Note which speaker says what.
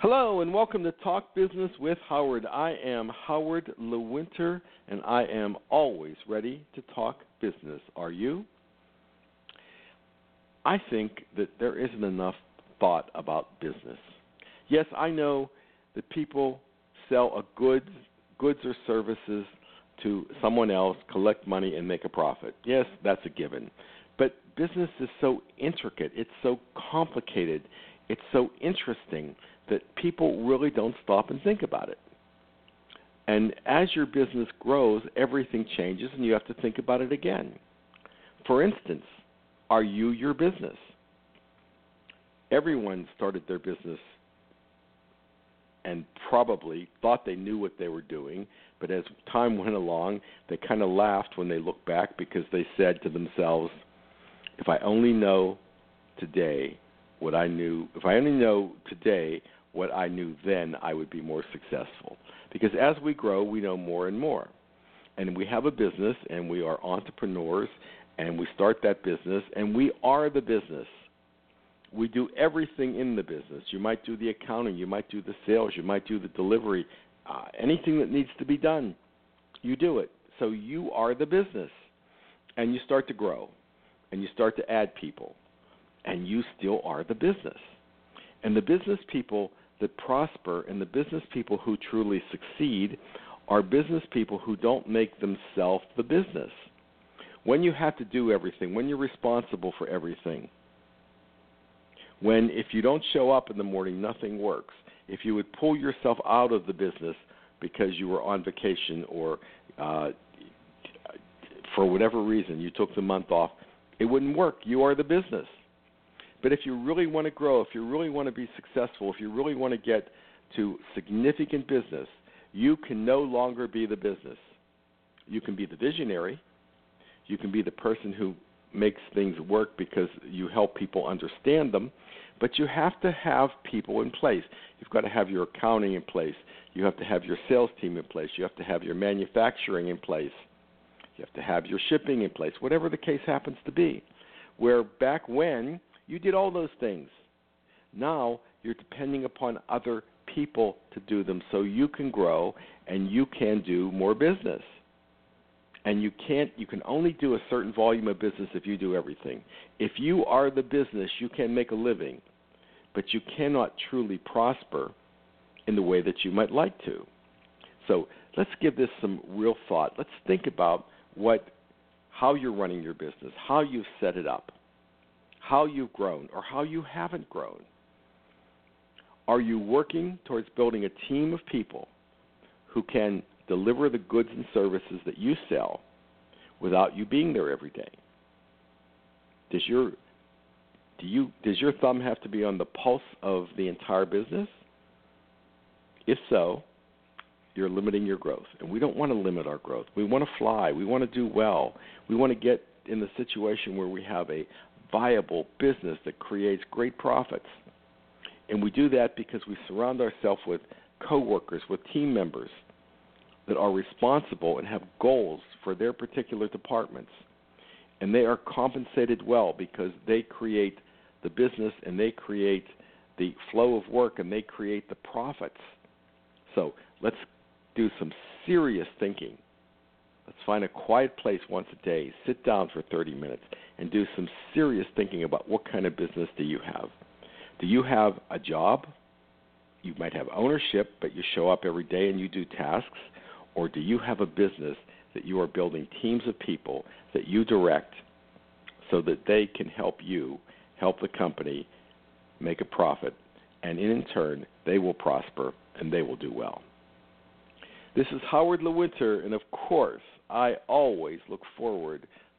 Speaker 1: Hello and welcome to Talk Business with Howard. I am Howard Lewinter and I am always ready to talk business. Are you? I think that there isn't enough thought about business. Yes, I know that people sell a goods, goods or services to someone else, collect money, and make a profit. Yes, that's a given. But business is so intricate, it's so complicated, it's so interesting that people really don't stop and think about it. And as your business grows, everything changes and you have to think about it again. For instance, are you your business? Everyone started their business and probably thought they knew what they were doing, but as time went along, they kind of laughed when they looked back because they said to themselves, if I only know today what I knew, if I only know today what I knew then, I would be more successful. Because as we grow, we know more and more. And we have a business and we are entrepreneurs and we start that business and we are the business. We do everything in the business. You might do the accounting, you might do the sales, you might do the delivery, uh, anything that needs to be done, you do it. So you are the business. And you start to grow and you start to add people and you still are the business. And the business people that prosper and the business people who truly succeed are business people who don't make themselves the business. When you have to do everything, when you're responsible for everything, when if you don't show up in the morning, nothing works. If you would pull yourself out of the business because you were on vacation or uh, for whatever reason you took the month off, it wouldn't work. You are the business. But if you really want to grow, if you really want to be successful, if you really want to get to significant business, you can no longer be the business. You can be the visionary. You can be the person who makes things work because you help people understand them. But you have to have people in place. You've got to have your accounting in place. You have to have your sales team in place. You have to have your manufacturing in place. You have to have your shipping in place, whatever the case happens to be. Where back when you did all those things. Now you're depending upon other people to do them so you can grow and you can do more business. And you can't you can only do a certain volume of business if you do everything. If you are the business, you can make a living, but you cannot truly prosper in the way that you might like to. So, let's give this some real thought. Let's think about what how you're running your business, how you've set it up how you've grown or how you haven't grown. Are you working towards building a team of people who can deliver the goods and services that you sell without you being there every day? Does your do you does your thumb have to be on the pulse of the entire business? If so, you're limiting your growth. And we don't want to limit our growth. We want to fly. We want to do well. We want to get in the situation where we have a viable business that creates great profits. And we do that because we surround ourselves with coworkers, with team members that are responsible and have goals for their particular departments. And they are compensated well because they create the business and they create the flow of work and they create the profits. So let's do some serious thinking Let's find a quiet place once a day, sit down for 30 minutes, and do some serious thinking about what kind of business do you have. Do you have a job? You might have ownership, but you show up every day and you do tasks. Or do you have a business that you are building teams of people that you direct so that they can help you, help the company make a profit, and in turn, they will prosper and they will do well. This is Howard Lewinter, and of course, I always look forward